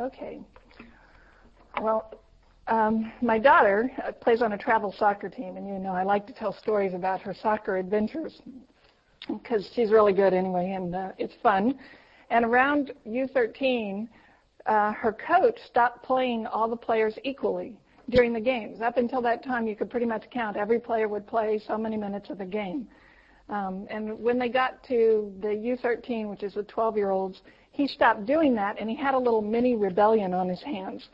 Okay. Well, um, my daughter uh, plays on a travel soccer team, and you know I like to tell stories about her soccer adventures because she's really good anyway, and uh, it's fun. And around U13, uh, her coach stopped playing all the players equally during the games. Up until that time, you could pretty much count every player would play so many minutes of the game. Um, and when they got to the U13, which is the 12-year-olds, he stopped doing that, and he had a little mini rebellion on his hands.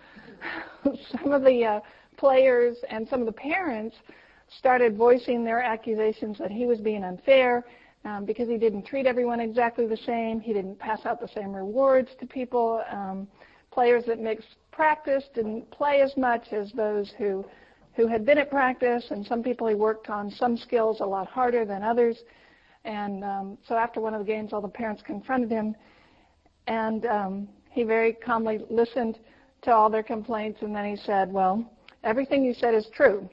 some of the uh, players and some of the parents started voicing their accusations that he was being unfair um, because he didn't treat everyone exactly the same. He didn't pass out the same rewards to people. Um, players that mixed practice didn't play as much as those who who had been at practice, and some people he worked on some skills a lot harder than others. And um, so after one of the games, all the parents confronted him, and um, he very calmly listened to all their complaints, and then he said, "Well, everything you said is true,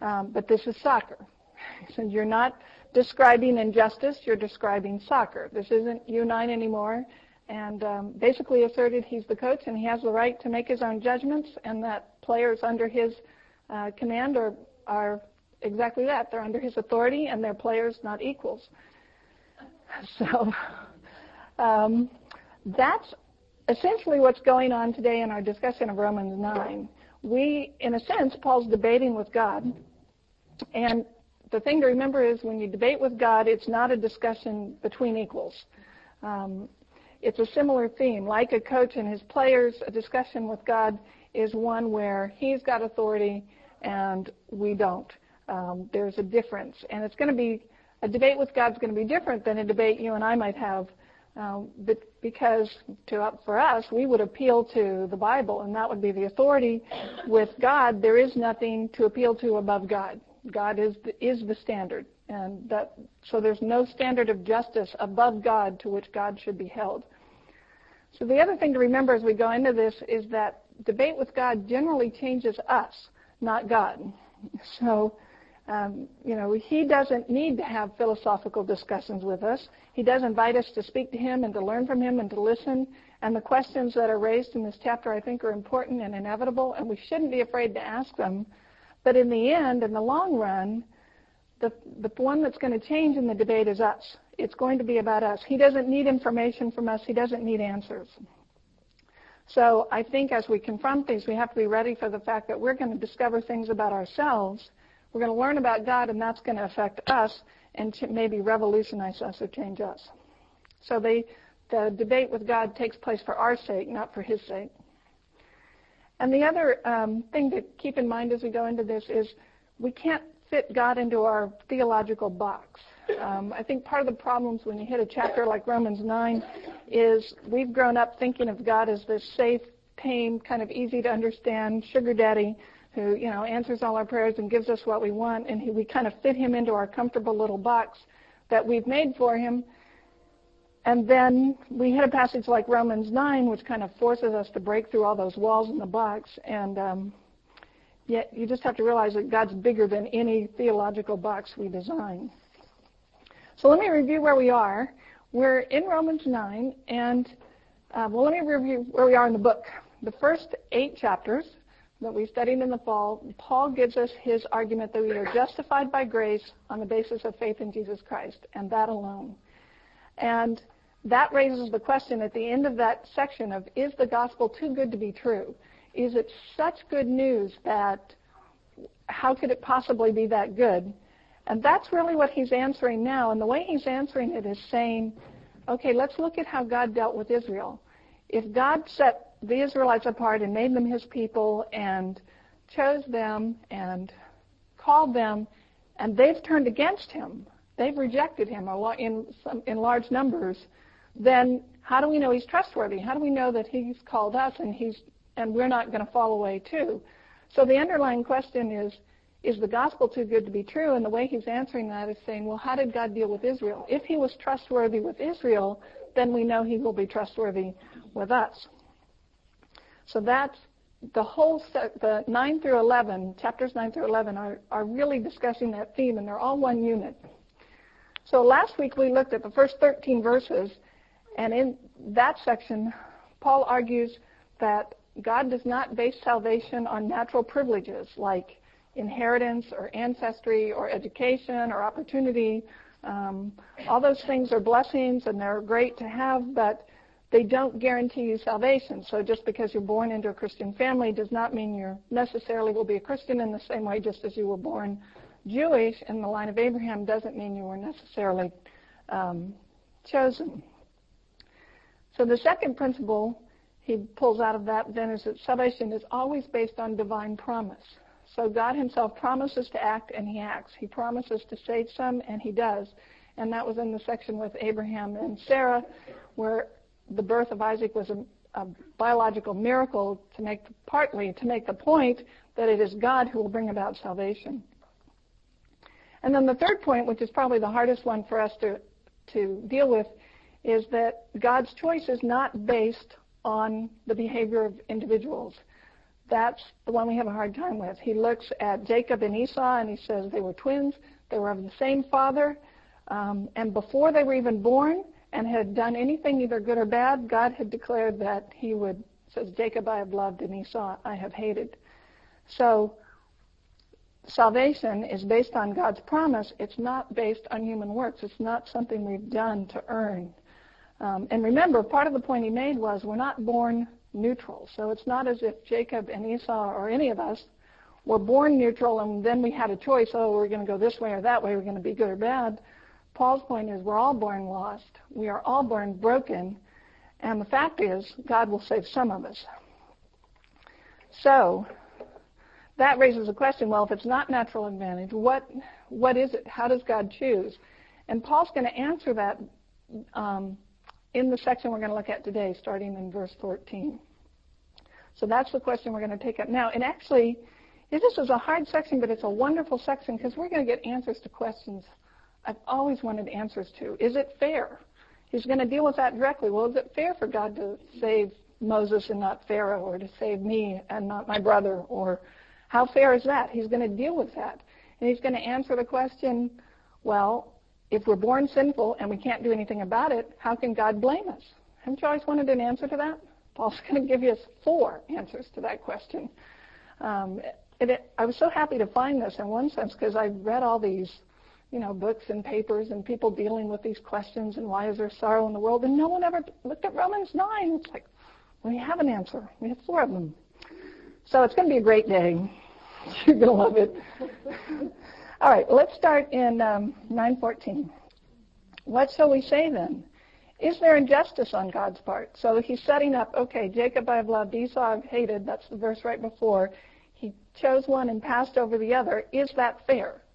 um, but this is soccer." Said, "You're not describing injustice; you're describing soccer. This isn't U9 anymore." And um, basically asserted he's the coach and he has the right to make his own judgments, and that players under his uh, command are, are exactly that. They're under his authority, and they're players, not equals. So um, that's essentially what's going on today in our discussion of Romans 9. We, in a sense, Paul's debating with God. And the thing to remember is when you debate with God, it's not a discussion between equals. Um, it's a similar theme. Like a coach and his players, a discussion with God is one where he's got authority and we don't. Um, there's a difference. And it's going to be, a debate with God's going to be different than a debate you and I might have um, but because to, for us, we would appeal to the Bible, and that would be the authority. With God, there is nothing to appeal to above God. God is the, is the standard, and that so there's no standard of justice above God to which God should be held. So the other thing to remember as we go into this is that debate with God generally changes us, not God. So um, you know, he doesn't need to have philosophical discussions with us. He does invite us to speak to him and to learn from him and to listen. And the questions that are raised in this chapter, I think, are important and inevitable, and we shouldn't be afraid to ask them. But in the end, in the long run, the, the one that's going to change in the debate is us. It's going to be about us. He doesn't need information from us. He doesn't need answers. So I think as we confront these, we have to be ready for the fact that we're going to discover things about ourselves we're going to learn about God, and that's going to affect us and maybe revolutionize us or change us. So the, the debate with God takes place for our sake, not for His sake. And the other um, thing to keep in mind as we go into this is we can't fit God into our theological box. Um, I think part of the problems when you hit a chapter like Romans 9 is we've grown up thinking of God as this safe, tame, kind of easy to understand sugar daddy who you know answers all our prayers and gives us what we want, and he, we kind of fit him into our comfortable little box that we've made for him. And then we hit a passage like Romans 9, which kind of forces us to break through all those walls in the box. And um, yet you just have to realize that God's bigger than any theological box we design. So let me review where we are. We're in Romans 9, and uh, well, let me review where we are in the book. The first eight chapters that we studied in the fall, Paul gives us his argument that we are justified by grace on the basis of faith in Jesus Christ, and that alone. And that raises the question at the end of that section of is the gospel too good to be true? Is it such good news that how could it possibly be that good? And that's really what he's answering now. And the way he's answering it is saying, okay, let's look at how God dealt with Israel. If God set the Israelites apart and made them his people and chose them and called them, and they've turned against him. They've rejected him in, some, in large numbers. Then how do we know he's trustworthy? How do we know that he's called us and he's and we're not going to fall away too? So the underlying question is, is the gospel too good to be true? And the way he's answering that is saying, well, how did God deal with Israel? If he was trustworthy with Israel, then we know he will be trustworthy with us. So that's the whole set, the 9 through 11, chapters 9 through 11 are, are really discussing that theme, and they're all one unit. So last week we looked at the first 13 verses, and in that section, Paul argues that God does not base salvation on natural privileges like inheritance or ancestry or education or opportunity. Um, all those things are blessings and they're great to have, but they don't guarantee you salvation. So just because you're born into a Christian family does not mean you necessarily will be a Christian in the same way just as you were born Jewish in the line of Abraham doesn't mean you were necessarily um, chosen. So the second principle he pulls out of that then is that salvation is always based on divine promise. So God himself promises to act and he acts. He promises to save some and he does. And that was in the section with Abraham and Sarah where the birth of Isaac was a, a biological miracle to make partly to make the point that it is God who will bring about salvation. And then the third point, which is probably the hardest one for us to, to deal with, is that God's choice is not based on the behavior of individuals. That's the one we have a hard time with. He looks at Jacob and Esau and he says they were twins, they were of the same father, um, and before they were even born and had done anything either good or bad, God had declared that he would, says, Jacob I have loved and Esau I have hated. So salvation is based on God's promise. It's not based on human works. It's not something we've done to earn. Um, and remember, part of the point he made was we're not born neutral. So it's not as if Jacob and Esau or any of us were born neutral and then we had a choice, oh, we're going to go this way or that way, we're going to be good or bad. Paul's point is we're all born lost. We are all born broken. And the fact is, God will save some of us. So, that raises a question, well, if it's not natural advantage, what, what is it? How does God choose? And Paul's going to answer that um, in the section we're going to look at today, starting in verse 14. So that's the question we're going to take up now. And actually, this is a hard section, but it's a wonderful section because we're going to get answers to questions I've always wanted answers to. Is it fair? He's going to deal with that directly. Well, is it fair for God to save Moses and not Pharaoh, or to save me and not my brother, or how fair is that? He's going to deal with that. And he's going to answer the question, well, if we're born sinful and we can't do anything about it, how can God blame us? Haven't you always wanted an answer to that? Paul's going to give you four answers to that question. Um, it, I was so happy to find this in one sense because I've read all these, you know, books and papers and people dealing with these questions and why is there sorrow in the world, and no one ever looked at Romans 9. It's like, we have an answer. We have four of them. So it's going to be a great day. You're going to love it. All right, let's start in um, 914. What shall we say then? Is there injustice on God's part? So he's setting up, okay, Jacob I've loved, Esau I've hated. That's the verse right before. He chose one and passed over the other. Is that fair?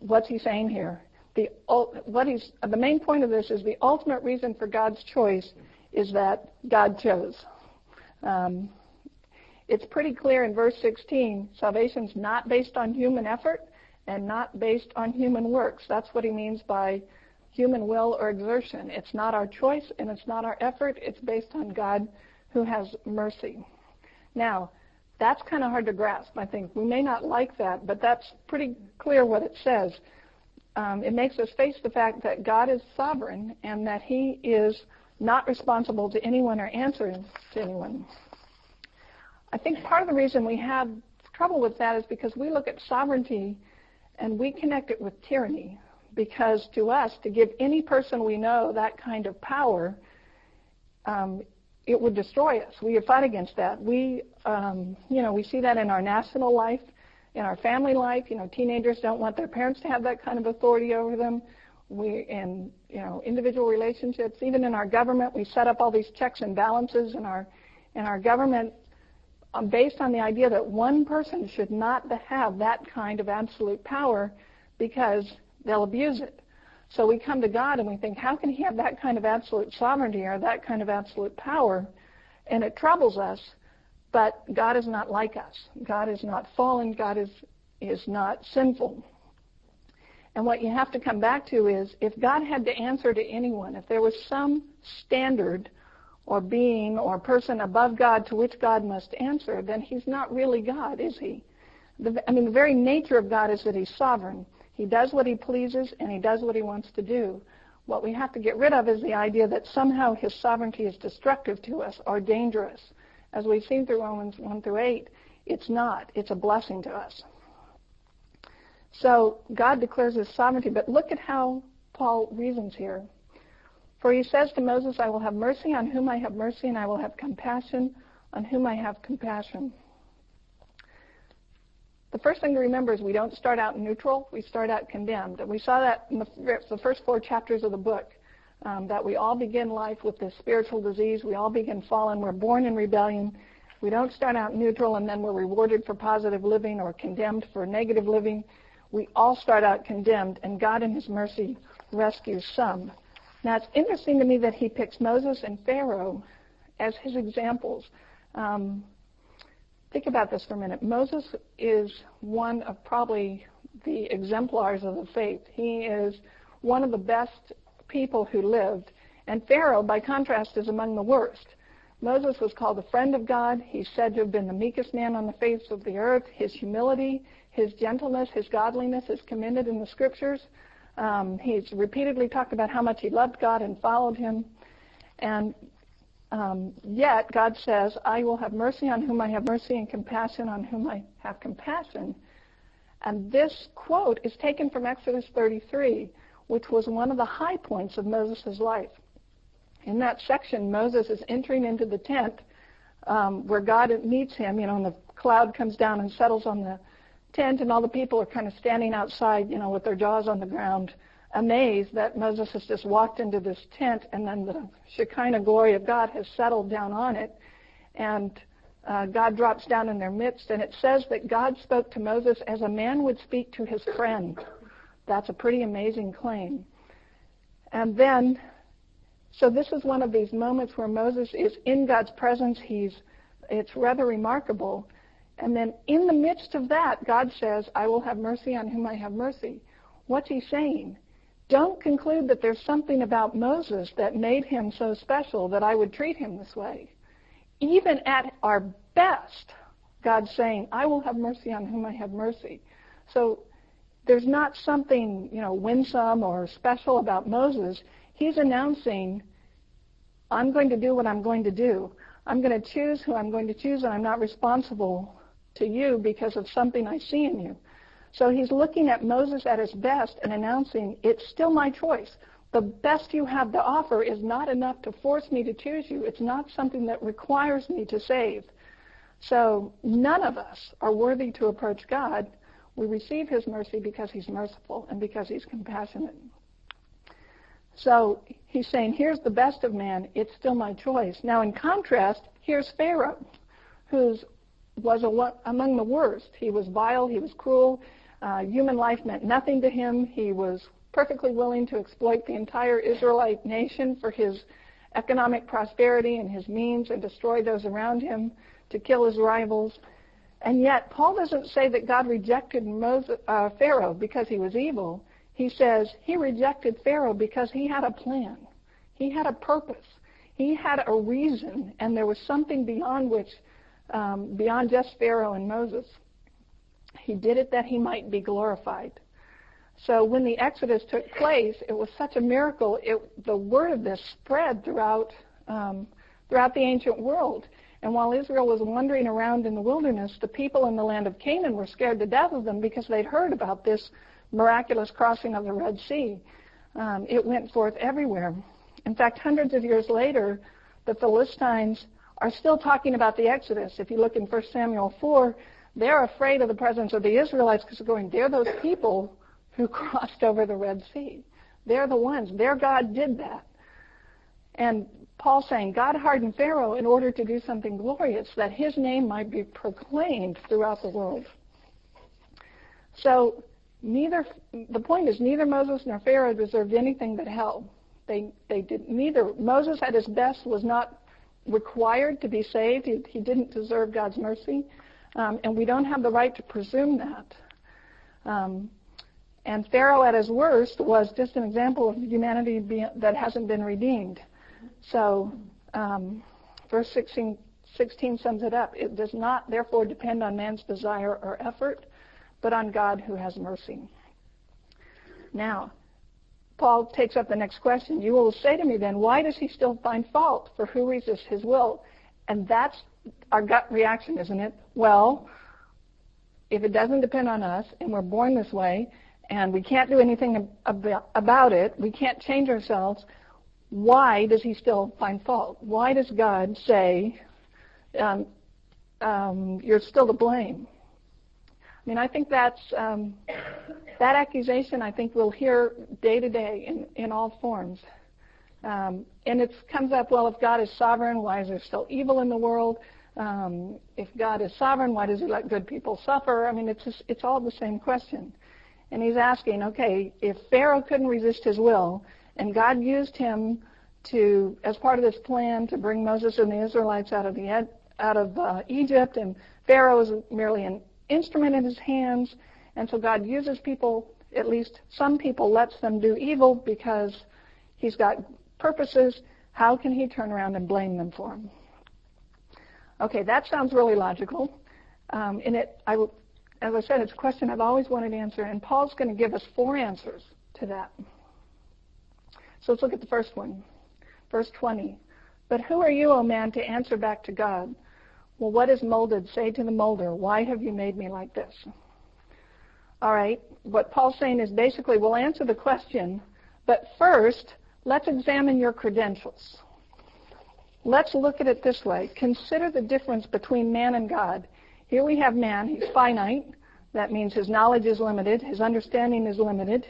what's he saying here? The, what he's, the main point of this is the ultimate reason for God's choice is that God chose. Um, it's pretty clear in verse 16, salvation's not based on human effort and not based on human works. That's what he means by human will or exertion. It's not our choice and it's not our effort. It's based on God who has mercy. Now, that's kind of hard to grasp, I think. We may not like that, but that's pretty clear what it says. Um, it makes us face the fact that God is sovereign and that he is not responsible to anyone or answering to anyone. I think part of the reason we have trouble with that is because we look at sovereignty and we connect it with tyranny. Because to us, to give any person we know that kind of power, um, it would destroy us. We would fight against that. We, um, you know, we see that in our national life, in our family life. You know, teenagers don't want their parents to have that kind of authority over them. We, in, you know, individual relationships, even in our government, we set up all these checks and balances in our, in our government um, based on the idea that one person should not have that kind of absolute power because they'll abuse it. So we come to God and we think, how can He have that kind of absolute sovereignty or that kind of absolute power? And it troubles us. But God is not like us. God is not fallen. God is, is not sinful. And what you have to come back to is if God had to answer to anyone, if there was some standard or being or person above God to which God must answer, then he's not really God, is he? The, I mean, the very nature of God is that he's sovereign. He does what he pleases and he does what he wants to do. What we have to get rid of is the idea that somehow his sovereignty is destructive to us or dangerous. As we've seen through Romans 1 through 8, it's not. It's a blessing to us. So God declares his sovereignty, but look at how Paul reasons here. For he says to Moses, I will have mercy on whom I have mercy, and I will have compassion on whom I have compassion. The first thing to remember is we don't start out neutral, we start out condemned. And we saw that in the, the first four chapters of the book, um, that we all begin life with this spiritual disease. We all begin fallen. We're born in rebellion. We don't start out neutral and then we're rewarded for positive living or condemned for negative living. We all start out condemned, and God in His mercy rescues some. Now, it's interesting to me that He picks Moses and Pharaoh as His examples. Um, Think about this for a minute. Moses is one of probably the exemplars of the faith. He is one of the best people who lived. And Pharaoh, by contrast, is among the worst. Moses was called a friend of God. He's said to have been the meekest man on the face of the earth. His humility, his gentleness, his godliness is commended in the scriptures. Um, he's repeatedly talked about how much he loved God and followed him. And um, yet God says, I will have mercy on whom I have mercy and compassion on whom I have compassion. And this quote is taken from Exodus 33, which was one of the high points of Moses' life. In that section, Moses is entering into the tent um, where God meets him, you know, and the cloud comes down and settles on the tent, and all the people are kind of standing outside, you know, with their jaws on the ground, amazed that Moses has just walked into this tent and then the Shekinah glory of God has settled down on it. And uh, God drops down in their midst. And it says that God spoke to Moses as a man would speak to his friend. That's a pretty amazing claim. And then, so this is one of these moments where Moses is in God's presence. He's, it's rather remarkable. And then in the midst of that, God says, I will have mercy on whom I have mercy. What's he saying? Don't conclude that there's something about Moses that made him so special that I would treat him this way. Even at our best, God's saying, I will have mercy on whom I have mercy. So there's not something, you know, winsome or special about Moses. He's announcing, I'm going to do what I'm going to do. I'm going to choose who I'm going to choose, and I'm not responsible to you because of something I see in you. So he's looking at Moses at his best and announcing, it's still my choice. The best you have to offer is not enough to force me to choose you. It's not something that requires me to save. So none of us are worthy to approach God. We receive his mercy because he's merciful and because he's compassionate. So he's saying, here's the best of man. It's still my choice. Now, in contrast, here's Pharaoh, who was among the worst. He was vile. He was cruel. Uh, human life meant nothing to him. He was perfectly willing to exploit the entire Israelite nation for his economic prosperity and his means and destroy those around him to kill his rivals. And yet, Paul doesn't say that God rejected Moses, uh, Pharaoh because he was evil. He says he rejected Pharaoh because he had a plan. He had a purpose. He had a reason, and there was something beyond which, um, beyond just Pharaoh and Moses. He did it that he might be glorified. So when the Exodus took place, it was such a miracle. It, the word of this spread throughout um, throughout the ancient world. And while Israel was wandering around in the wilderness, the people in the land of Canaan were scared to death of them because they'd heard about this miraculous crossing of the Red Sea. Um, it went forth everywhere. In fact, hundreds of years later, the Philistines are still talking about the Exodus. If you look in 1 Samuel 4, they're afraid of the presence of the Israelites because they're going, they're those people who crossed over the Red Sea. They're the ones. Their God did that. And Paul's saying God hardened Pharaoh in order to do something glorious, that his name might be proclaimed throughout the world. So neither the point is neither Moses nor Pharaoh deserved anything but hell. They they did neither Moses at his best was not required to be saved. He, he didn't deserve God's mercy. Um, and we don't have the right to presume that. Um, and Pharaoh at his worst was just an example of humanity be, that hasn't been redeemed. So, um, verse 16, 16 sums it up. It does not, therefore, depend on man's desire or effort, but on God who has mercy. Now, Paul takes up the next question. You will say to me then, why does he still find fault? For who resists his will? And that's our gut reaction, isn't it? Well, if it doesn't depend on us and we're born this way and we can't do anything about it, we can't change ourselves, why does he still find fault? Why does God say, um, um, you're still to blame? I mean, I think that's um, that accusation. I think we'll hear day to day in in all forms, um, and it comes up. Well, if God is sovereign, why is there still evil in the world? Um, if God is sovereign, why does He let good people suffer? I mean, it's just, it's all the same question. And he's asking, okay, if Pharaoh couldn't resist his will, and God used him to, as part of this plan, to bring Moses and the Israelites out of the out of uh, Egypt, and Pharaoh is merely an instrument in his hands, and so God uses people, at least some people, lets them do evil because He's got purposes. How can He turn around and blame them for them? Okay, that sounds really logical. Um, in it, I, as I said, it's a question I've always wanted to answer, and Paul's going to give us four answers to that. So let's look at the first one. Verse 20. But who are you, O man, to answer back to God? Well, what is molded? Say to the molder, why have you made me like this? All right, what Paul's saying is basically we'll answer the question, but first, let's examine your credentials. Let's look at it this way. Consider the difference between man and God. Here we have man, he's finite. That means his knowledge is limited, his understanding is limited,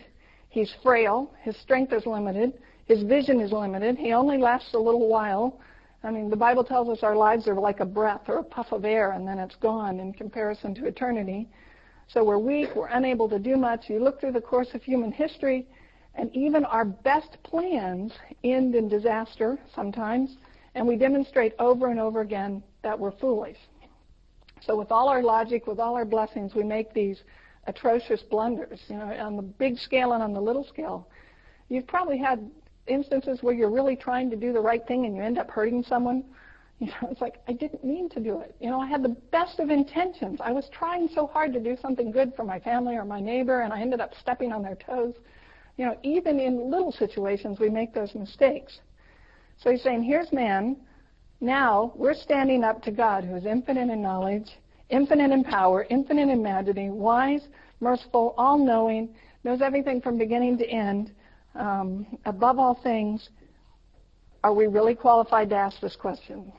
he's frail, his strength is limited, his vision is limited, he only lasts a little while. I mean, the Bible tells us our lives are like a breath or a puff of air, and then it's gone in comparison to eternity. So we're weak, we're unable to do much. You look through the course of human history, and even our best plans end in disaster sometimes, and we demonstrate over and over again that we're foolish. So with all our logic, with all our blessings, we make these atrocious blunders, you know, on the big scale and on the little scale. You've probably had instances where you're really trying to do the right thing and you end up hurting someone. You know, it's like I didn't mean to do it. You know, I had the best of intentions. I was trying so hard to do something good for my family or my neighbor, and I ended up stepping on their toes. You know, even in little situations, we make those mistakes. So he's saying, here's man. Now we're standing up to God, who is infinite in knowledge, infinite in power, infinite in majesty, wise, merciful, all-knowing, knows everything from beginning to end um, above all things, are we really qualified to ask this question?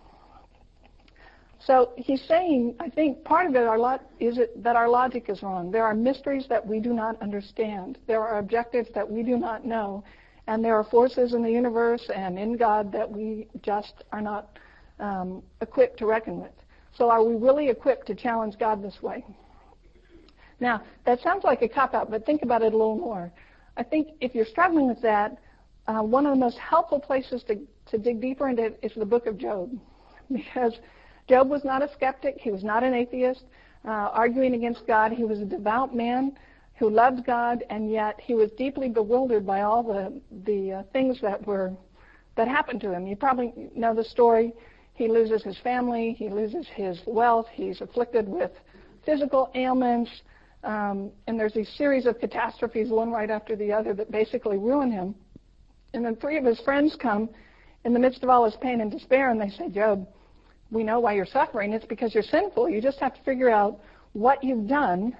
So he's saying, I think part of it our is it that our logic is wrong. There are mysteries that we do not understand. There are objectives that we do not know. And there are forces in the universe and in God that we just are not um, equipped to reckon with. So are we really equipped to challenge God this way? Now, that sounds like a cop-out, but think about it a little more. I think if you're struggling with that, uh, one of the most helpful places to, to dig deeper into it is the book of Job. Because Job was not a skeptic. He was not an atheist uh, arguing against God. He was a devout man who loved God, and yet he was deeply bewildered by all the, the uh, things that were that happened to him. You probably know the story. He loses his family. He loses his wealth. He's afflicted with physical ailments. Um, and there's these series of catastrophes, one right after the other, that basically ruin him. And then three of his friends come in the midst of all his pain and despair, and they say, Job, we know why you're suffering. It's because you're sinful. You just have to figure out what you've done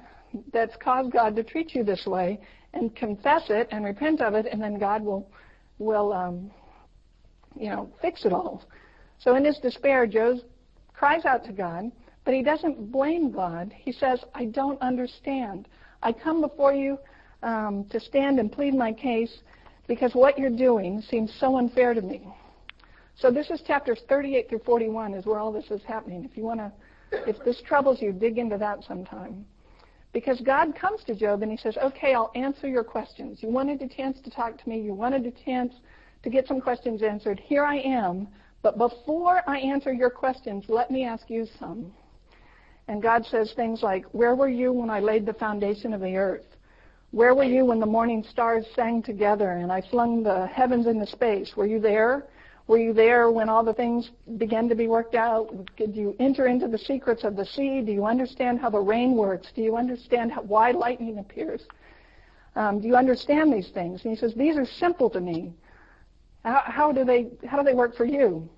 that's caused God to treat you this way, and confess it and repent of it, and then God will will um, you know fix it all. So in his despair, Job cries out to God. But he doesn't blame God. He says, I don't understand. I come before you um, to stand and plead my case because what you're doing seems so unfair to me. So this is chapters 38 through 41 is where all this is happening. If you want to, if this troubles you, dig into that sometime. Because God comes to Job and he says, okay, I'll answer your questions. You wanted a chance to talk to me. You wanted a chance to get some questions answered. Here I am, But before I answer your questions, let me ask you some. And God says things like, Where were you when I laid the foundation of the earth? Where were you when the morning stars sang together and I flung the heavens into space? Were you there? Were you there when all the things began to be worked out? Did you enter into the secrets of the sea? Do you understand how the rain works? Do you understand how, why lightning appears? Um, do you understand these things? And he says, these are simple to me. How, how, do they how do they work for you?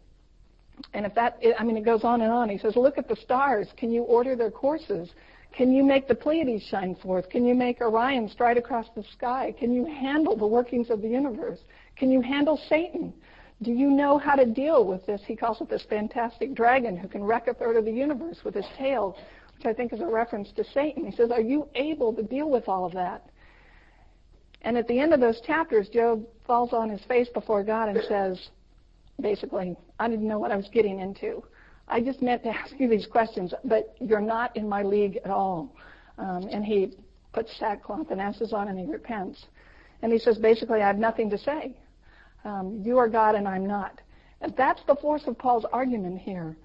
And if that, I mean, it goes on and on. He says, look at the stars. Can you order their courses? Can you make the Pleiades shine forth? Can you make Orion stride across the sky? Can you handle the workings of the universe? Can you handle Satan? Do you know how to deal with this? He calls it this fantastic dragon who can wreck a third of the universe with his tail, which I think is a reference to Satan. He says, Are you able to deal with all of that? And at the end of those chapters, Job falls on his face before God and says, basically, I didn't know what I was getting into. I just meant to ask you these questions, but you're not in my league at all. Um, and he puts sackcloth and ashes on and he repents. And he says, basically, I have nothing to say. Um, you are God and I'm not. And that's the force of Paul's argument here.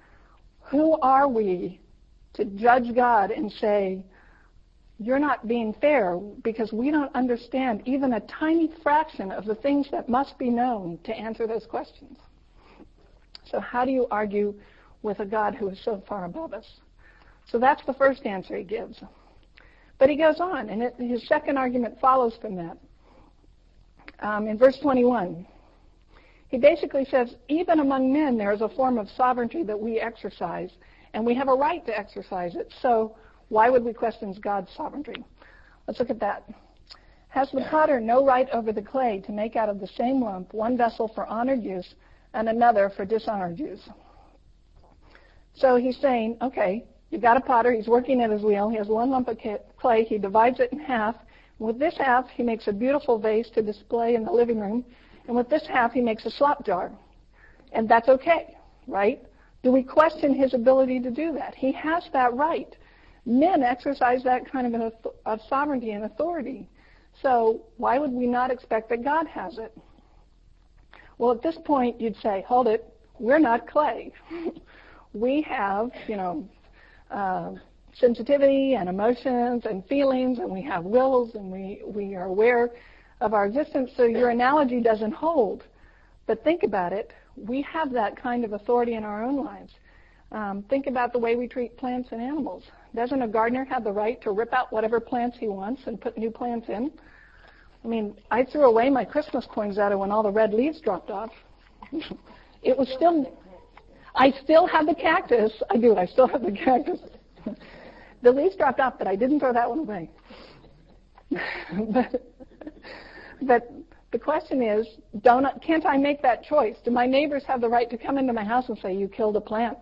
Who are we to judge God and say, you're not being fair because we don't understand even a tiny fraction of the things that must be known to answer those questions. So how do you argue with a God who is so far above us? So that's the first answer he gives. But he goes on, and it, his second argument follows from that. Um, in verse 21, he basically says, even among men, there is a form of sovereignty that we exercise, and we have a right to exercise it. So why would we question God's sovereignty? Let's look at that. Has the potter no right over the clay to make out of the same lump one vessel for honored use and another for dishonored use? So he's saying, okay, you've got a potter, he's working at his wheel, he has one lump of clay, he divides it in half. With this half, he makes a beautiful vase to display in the living room. And with this half, he makes a slop jar. And that's okay, right? Do we question his ability to do that? He has that right. Men exercise that kind of, of sovereignty and authority. So why would we not expect that God has it? Well, at this point, you'd say, hold it, we're not clay. we have, you know, uh, sensitivity and emotions and feelings, and we have wills, and we, we are aware of our existence, so your analogy doesn't hold. But think about it. We have that kind of authority in our own lives. Um, think about the way we treat plants and animals. Doesn't a gardener have the right to rip out whatever plants he wants and put new plants in? I mean, I threw away my Christmas of when all the red leaves dropped off. it was still, I still have the cactus. I do. I still have the cactus. the leaves dropped off, but I didn't throw that one away. but, but the question is, don't, can't I make that choice? Do my neighbors have the right to come into my house and say, you killed a plant?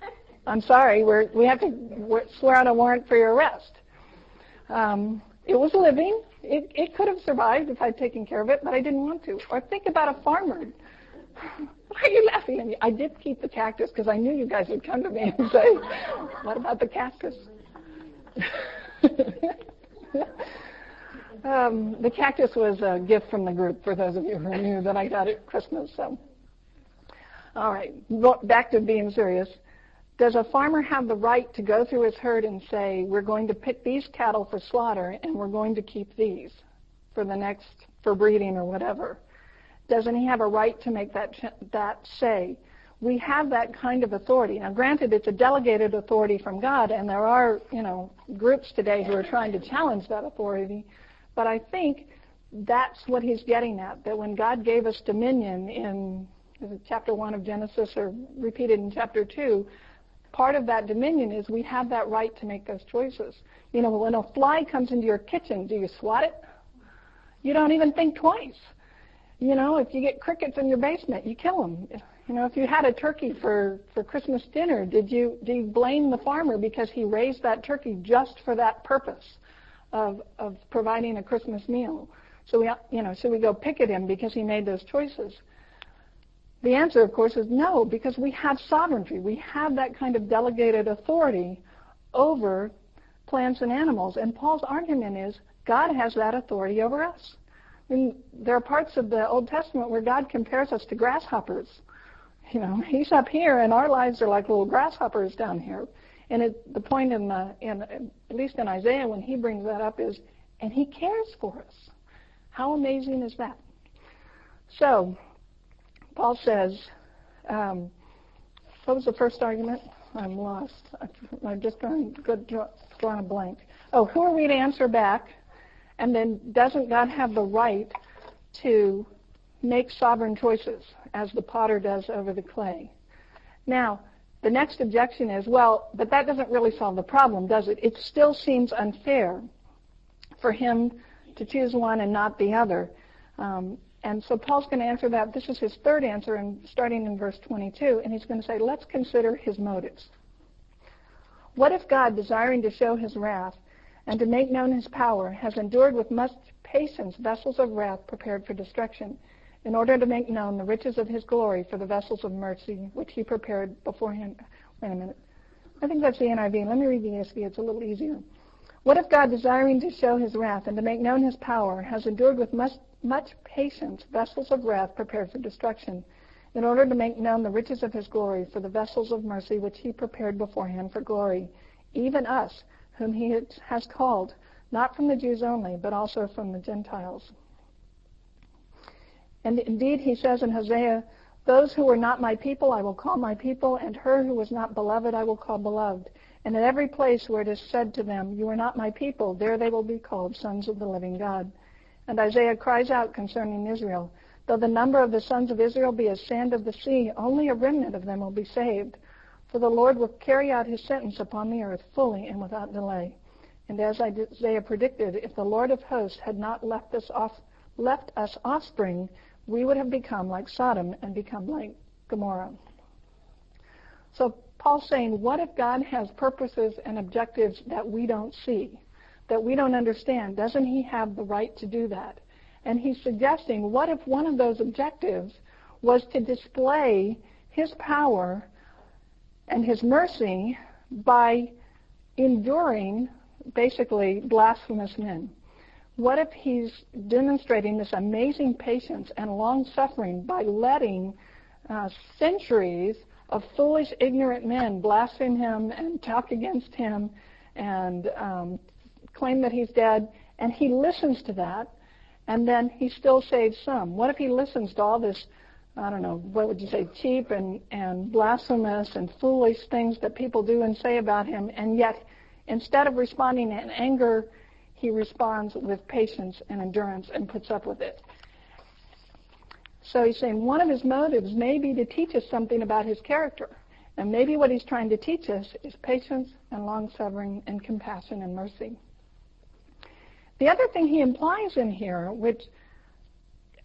I'm sorry, we're, we have to swear out a warrant for your arrest. Um, it was living. It, it could have survived if I'd taken care of it, but I didn't want to. Or think about a farmer. Why are you laughing at me? I did keep the cactus because I knew you guys would come to me and say, what about the cactus? Um, the cactus was a gift from the group for those of you who knew that I got it at Christmas. So, all right, back to being serious. Does a farmer have the right to go through his herd and say, "We're going to pick these cattle for slaughter, and we're going to keep these for the next for breeding or whatever"? Doesn't he have a right to make that that say? We have that kind of authority. Now, granted, it's a delegated authority from God, and there are, you know, groups today who are trying to challenge that authority. But I think that's what he's getting at, that when God gave us dominion in chapter 1 of Genesis or repeated in chapter 2, part of that dominion is we have that right to make those choices. You know, when a fly comes into your kitchen, do you swat it? You don't even think twice. You know, if you get crickets in your basement, you kill them. You know, if you had a turkey for, for Christmas dinner, did you, did you blame the farmer because he raised that turkey just for that purpose? Of, of providing a Christmas meal. So we, you know, should we go pick at him because he made those choices? The answer, of course, is no, because we have sovereignty. We have that kind of delegated authority over plants and animals. And Paul's argument is God has that authority over us. I mean, there are parts of the Old Testament where God compares us to grasshoppers. You know, he's up here, and our lives are like little grasshoppers down here. And it, the point in, the, in at least in Isaiah when he brings that up is, and he cares for us. How amazing is that? So, Paul says, um, what was the first argument? I'm lost. I'm just going to draw a blank. Oh, who are we to answer back? And then doesn't God have the right to make sovereign choices as the potter does over the clay? Now, the next objection is, well, but that doesn't really solve the problem, does it? It still seems unfair for him to choose one and not the other. Um, and so Paul's going to answer that. This is his third answer, and starting in verse 22, and he's going to say, let's consider his motives. What if God, desiring to show his wrath and to make known his power, has endured with much patience vessels of wrath prepared for destruction, in order to make known the riches of his glory for the vessels of mercy which he prepared beforehand? Wait a minute. I think that's the NIV. Let me read the ESV. It's a little easier. What if God, desiring to show his wrath and to make known his power, has endured with much, much patience vessels of wrath prepared for destruction, in order to make known the riches of his glory for the vessels of mercy which he prepared beforehand for glory, even us, whom he has called, not from the Jews only, but also from the Gentiles. And indeed, he says in Hosea, Those who were not my people I will call my people, and her who was not beloved I will call beloved. And in every place where it is said to them, You are not my people, there they will be called sons of the living God. And Isaiah cries out concerning Israel, Though the number of the sons of Israel be as sand of the sea, only a remnant of them will be saved. For the Lord will carry out his sentence upon the earth fully and without delay. And as Isaiah predicted, if the Lord of hosts had not left us, off, left us offspring, we would have become like Sodom and become like Gomorrah. So Paul's saying, what if God has purposes and objectives that we don't see, that we don't understand? Doesn't he have the right to do that? And he's suggesting, what if one of those objectives was to display his power and his mercy by enduring basically blasphemous men? What if he's demonstrating this amazing patience and long suffering by letting uh, centuries of foolish, ignorant men blaspheme him and talk against him and um, claim that he's dead, and he listens to that and then he still saves some. What if he listens to all this, I don't know, what would you say, cheap and, and blasphemous and foolish things that people do and say about him, and yet instead of responding in anger, he responds with patience and endurance and puts up with it. So he's saying one of his motives may be to teach us something about his character. And maybe what he's trying to teach us is patience and long suffering and compassion and mercy. The other thing he implies in here, which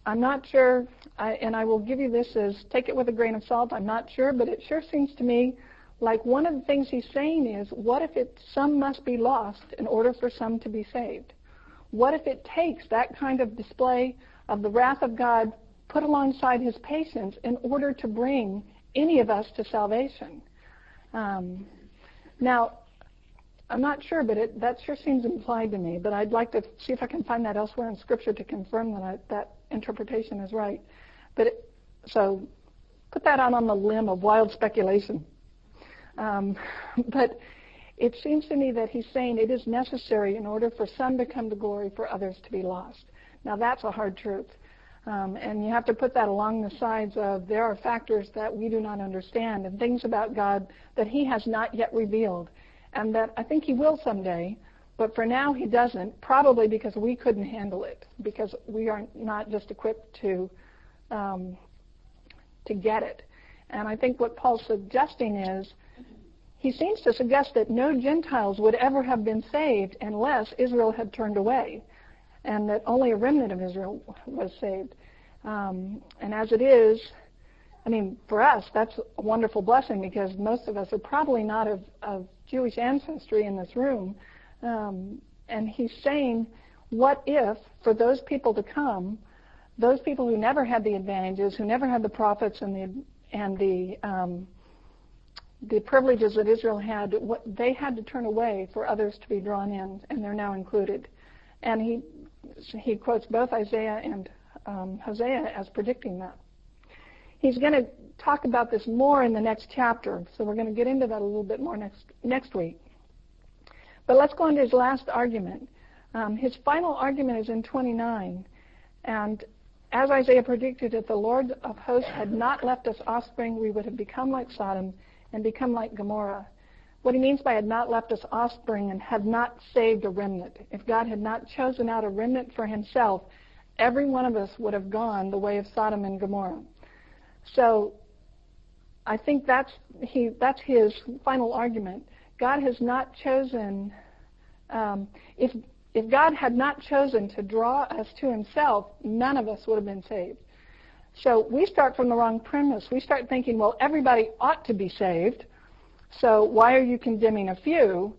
I'm not sure, I, and I will give you this as take it with a grain of salt. I'm not sure, but it sure seems to me like one of the things he's saying is, what if it some must be lost in order for some to be saved? What if it takes that kind of display of the wrath of God put alongside his patience in order to bring any of us to salvation? Um, now, I'm not sure, but it, that sure seems implied to me. But I'd like to see if I can find that elsewhere in Scripture to confirm that I, that interpretation is right. But it, so put that out on the limb of wild speculation. Um, but it seems to me that he's saying it is necessary in order for some to come to glory for others to be lost. Now that's a hard truth. Um, and you have to put that along the sides of there are factors that we do not understand and things about God that he has not yet revealed and that I think he will someday, but for now he doesn't, probably because we couldn't handle it, because we are not just equipped to um, to get it. And I think what Paul's suggesting is he seems to suggest that no Gentiles would ever have been saved unless Israel had turned away, and that only a remnant of Israel was saved. Um, and as it is, I mean, for us, that's a wonderful blessing because most of us are probably not of, of Jewish ancestry in this room. Um, and he's saying, what if, for those people to come, those people who never had the advantages, who never had the prophets and the and the um, the privileges that Israel had, what they had to turn away for others to be drawn in, and they're now included. And he he quotes both Isaiah and um, Hosea as predicting that. he's going to talk about this more in the next chapter, so we're going to get into that a little bit more next next week. But let's go into his last argument. Um, his final argument is in 29, and as Isaiah predicted, if the Lord of hosts had not left us offspring, we would have become like Sodom and become like Gomorrah. What he means by had not left us offspring and had not saved a remnant. If God had not chosen out a remnant for himself, every one of us would have gone the way of Sodom and Gomorrah. So I think that's he that's his final argument. God has not chosen um, if if God had not chosen to draw us to Himself, none of us would have been saved. So we start from the wrong premise. We start thinking, well, everybody ought to be saved. So why are you condemning a few?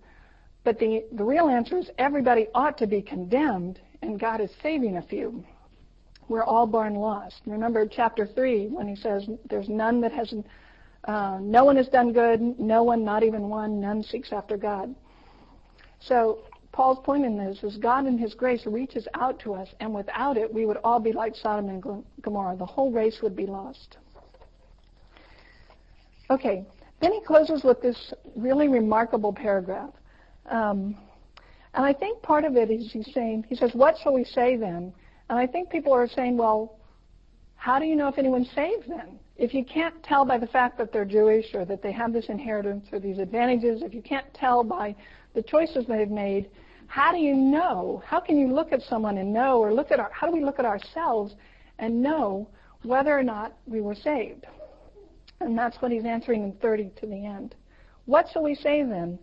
But the the real answer is everybody ought to be condemned, and God is saving a few we're all born lost. Remember chapter 3 when he says, There's none that has, uh, no one has done good, no one, not even one, none seeks after God. So Paul's point in this is God in his grace reaches out to us, and without it, we would all be like Sodom and Gomorrah. The whole race would be lost. Okay, then he closes with this really remarkable paragraph. Um, and I think part of it is he's saying, he says, What shall we say then? And I think people are saying, well, how do you know if anyone's saved then? If you can't tell by the fact that they're Jewish or that they have this inheritance or these advantages, if you can't tell by the choices they've made, how do you know? How can you look at someone and know, or look at our, how do we look at ourselves and know whether or not we were saved? And that's what he's answering in 30 to the end. What shall we say then?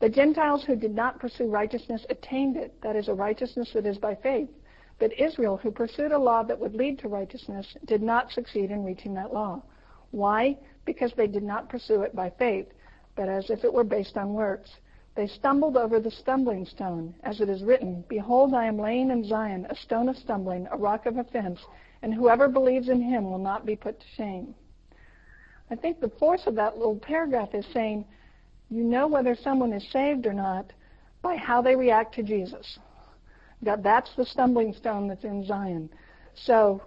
The Gentiles who did not pursue righteousness attained it, that is, a righteousness that is by faith. But Israel, who pursued a law that would lead to righteousness, did not succeed in reaching that law. Why? Because they did not pursue it by faith, but as if it were based on works. They stumbled over the stumbling stone, as it is written, Behold, I am laying in Zion a stone of stumbling, a rock of offense, and whoever believes in him will not be put to shame. I think the force of that little paragraph is saying, you know whether someone is saved or not by how they react to Jesus. That, that's the stumbling stone that's in Zion. So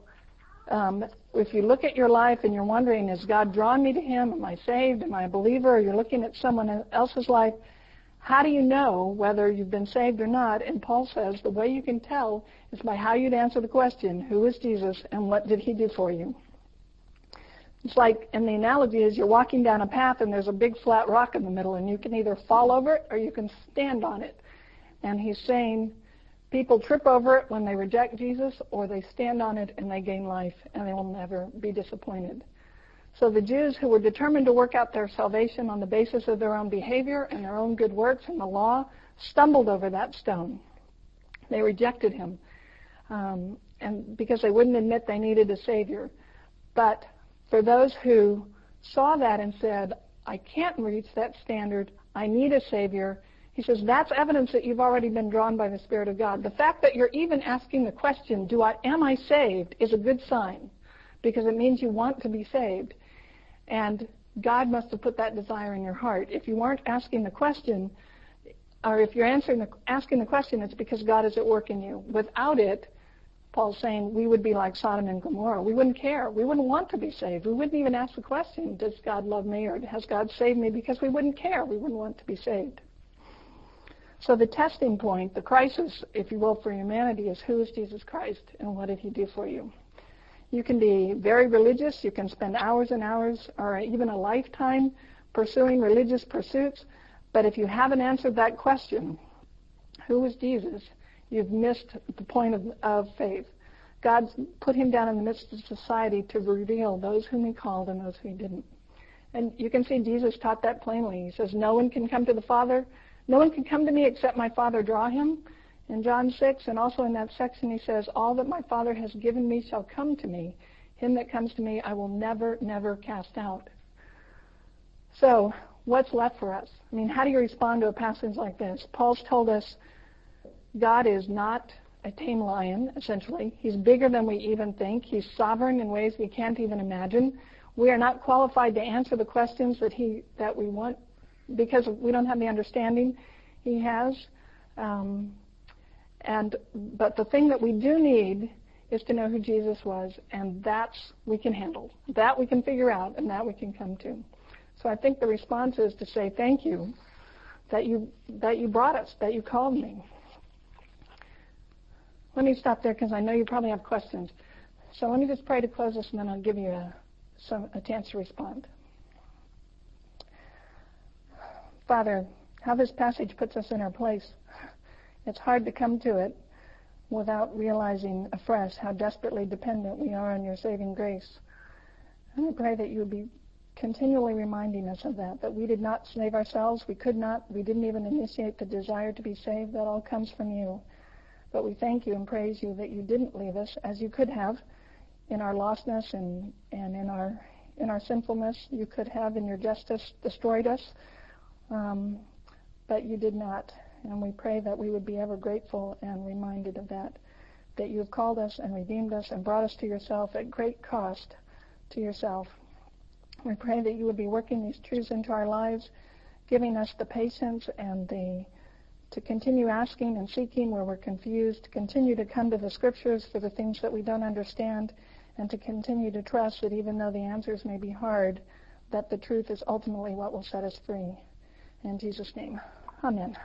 um, if you look at your life and you're wondering, is God drawing me to Him? Am I saved? Am I a believer? Or you're looking at someone else's life, how do you know whether you've been saved or not? And Paul says the way you can tell is by how you'd answer the question, who is Jesus and what did He do for you? It's like, and the analogy is you're walking down a path and there's a big flat rock in the middle and you can either fall over it or you can stand on it. And he's saying, People trip over it when they reject Jesus, or they stand on it and they gain life, and they will never be disappointed. So the Jews who were determined to work out their salvation on the basis of their own behavior and their own good works and the law stumbled over that stone. They rejected him, um, and because they wouldn't admit they needed a savior. But for those who saw that and said, "I can't reach that standard. I need a savior," He says that's evidence that you've already been drawn by the Spirit of God. The fact that you're even asking the question, "Do I am I saved?" is a good sign because it means you want to be saved. And God must have put that desire in your heart. If you weren't asking the question, or if you're answering the, asking the question, it's because God is at work in you. Without it, Paul's saying we would be like Sodom and Gomorrah. We wouldn't care. We wouldn't want to be saved. We wouldn't even ask the question, does God love me or has God saved me? Because we wouldn't care. We wouldn't want to be saved. So the testing point, the crisis, if you will, for humanity is who is Jesus Christ and what did he do for you? You can be very religious. You can spend hours and hours or even a lifetime pursuing religious pursuits. But if you haven't answered that question, who is Jesus, you've missed the point of, of faith. God put him down in the midst of society to reveal those whom he called and those who he didn't. And you can see Jesus taught that plainly. He says, No one can come to the Father no one can come to me except my Father draw him. In John 6, and also in that section, he says, All that my Father has given me shall come to me. Him that comes to me, I will never, never cast out. So, what's left for us? I mean, how do you respond to a passage like this? Paul's told us God is not a tame lion, essentially. He's bigger than we even think. He's sovereign in ways we can't even imagine. We are not qualified to answer the questions that he that we want because we don't have the understanding he has. Um, and but the thing that we do need is to know who Jesus was, and that's we can handle. That we can figure out, and that we can come to. So I think the response is to say thank you that you that you brought us, that you called me. Let me stop there because I know you probably have questions. So let me just pray to close this, and then I'll give you a, some, a chance to respond. Father, how this passage puts us in our place. It's hard to come to it without realizing afresh how desperately dependent we are on your saving grace. And I pray that you would be continually reminding us of that, that we did not save ourselves, we could not, we didn't even initiate the desire to be saved. That all comes from you. But we thank you and praise you that you didn't leave us as you could have in our lostness and, and in our in our sinfulness. You could have in your justice destroyed us. Um, but you did not. And we pray that we would be ever grateful and reminded of that, that you have called us and redeemed us and brought us to yourself at great cost to yourself. We pray that you would be working these truths into our lives, giving us the patience and the to continue asking and seeking where we're confused, to continue to come to the scriptures for the things that we don't understand, and to continue to trust that even though the answers may be hard, that the truth is ultimately what will set us free. In Jesus' name, amen.